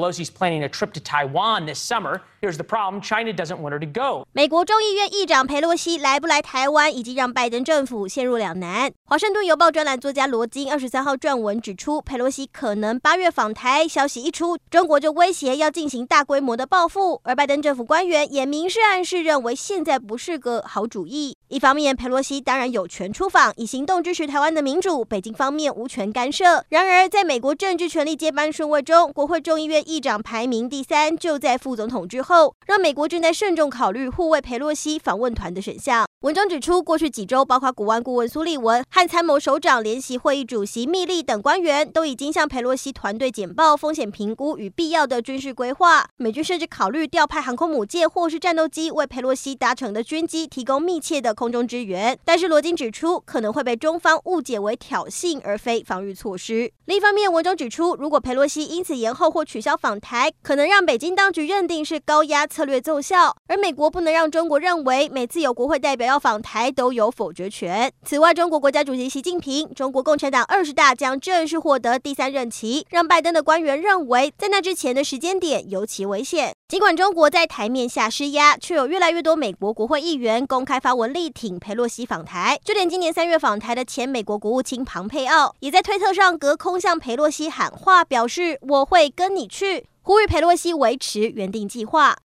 Pelosi's planning a trip to Taiwan this summer. Here's the problem: China doesn't want her to go. 美国众议院议长佩洛西来不来台湾，已经让拜登政府陷入两难。华盛顿邮报专栏作家罗金二十三号撰文指出，佩洛西可能八月访台，消息一出，中国就威胁要进行大规模的报复，而拜登政府官员也明示暗示认为现在不是个好主意。一方面，佩洛西当然有权出访，以行动支持台湾的民主，北京方面无权干涉。然而，在美国政治权力接班顺位中，国会众议院。议长排名第三，就在副总统之后，让美国正在慎重考虑护卫裴洛西访问团的选项。文中指出，过去几周，包括国安顾问苏利文和参谋首长联席会议主席密利等官员，都已经向裴洛西团队简报风险评估与必要的军事规划。美军甚至考虑调派航空母舰或是战斗机，为裴洛西搭乘的军机提供密切的空中支援。但是罗金指出，可能会被中方误解为挑衅，而非防御措施。另一方面，文中指出，如果裴洛西因此延后或取消访台，可能让北京当局认定是高压策略奏效，而美国不能让中国认为每次有国会代表要访台都有否决权。此外，中国国家主席习近平、中国共产党二十大将正式获得第三任期，让拜登的官员认为，在那之前的时间点尤其危险。尽管中国在台面下施压，却有越来越多美国国会议员公开发文力挺佩洛西访台。就连今年三月访台的前美国国务卿庞佩奥，也在推特上隔空向佩洛西喊话，表示我会跟你去。呼吁佩洛西维持原定计划。